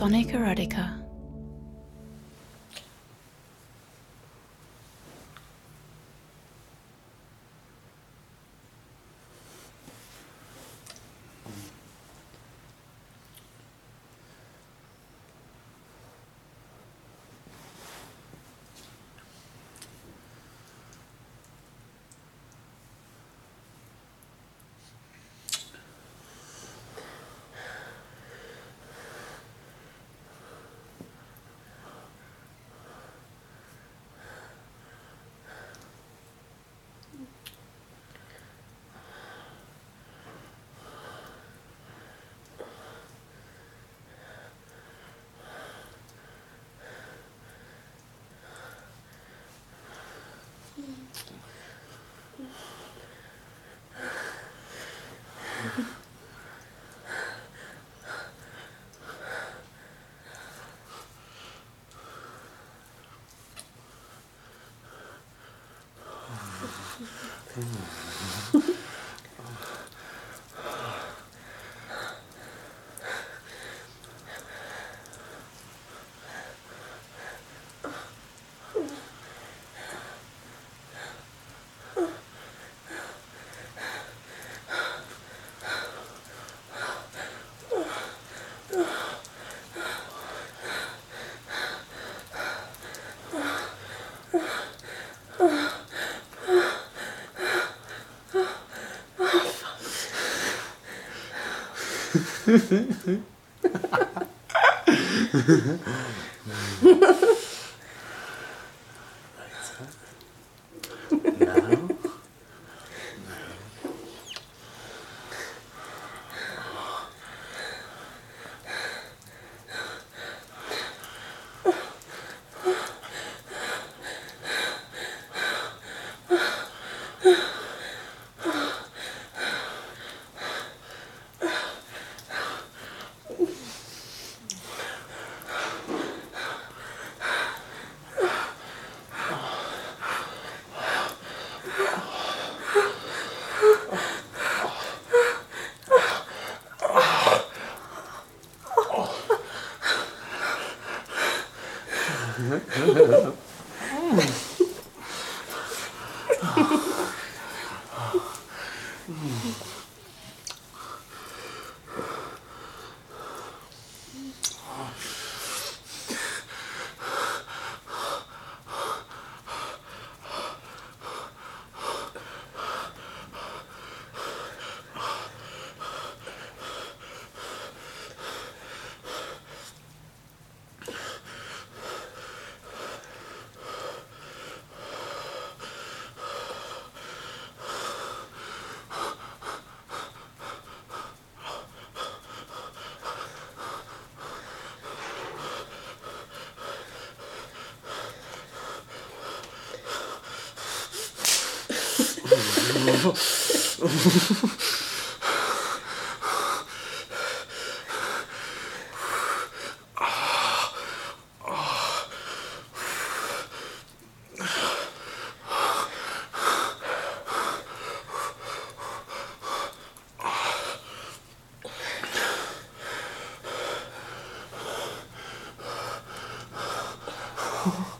Sonic Erotica. Mm. Nein. うん。Oh.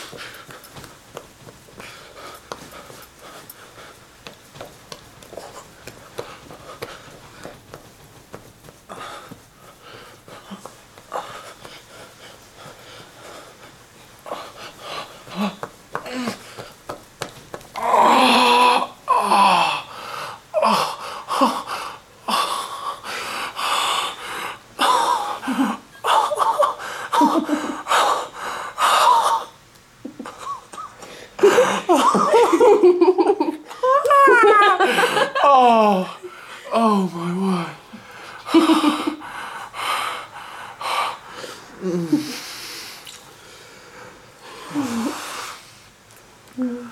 음. 음.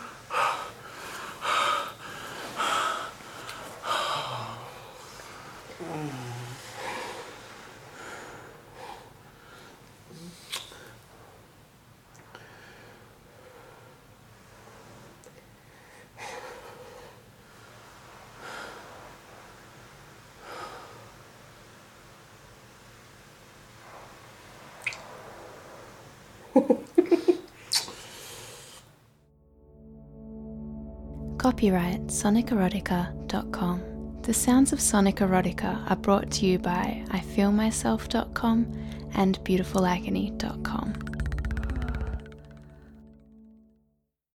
Copyright sonicerotica.com. The sounds of Sonic Erotica are brought to you by IFeelMyself.com and BeautifulAgony.com.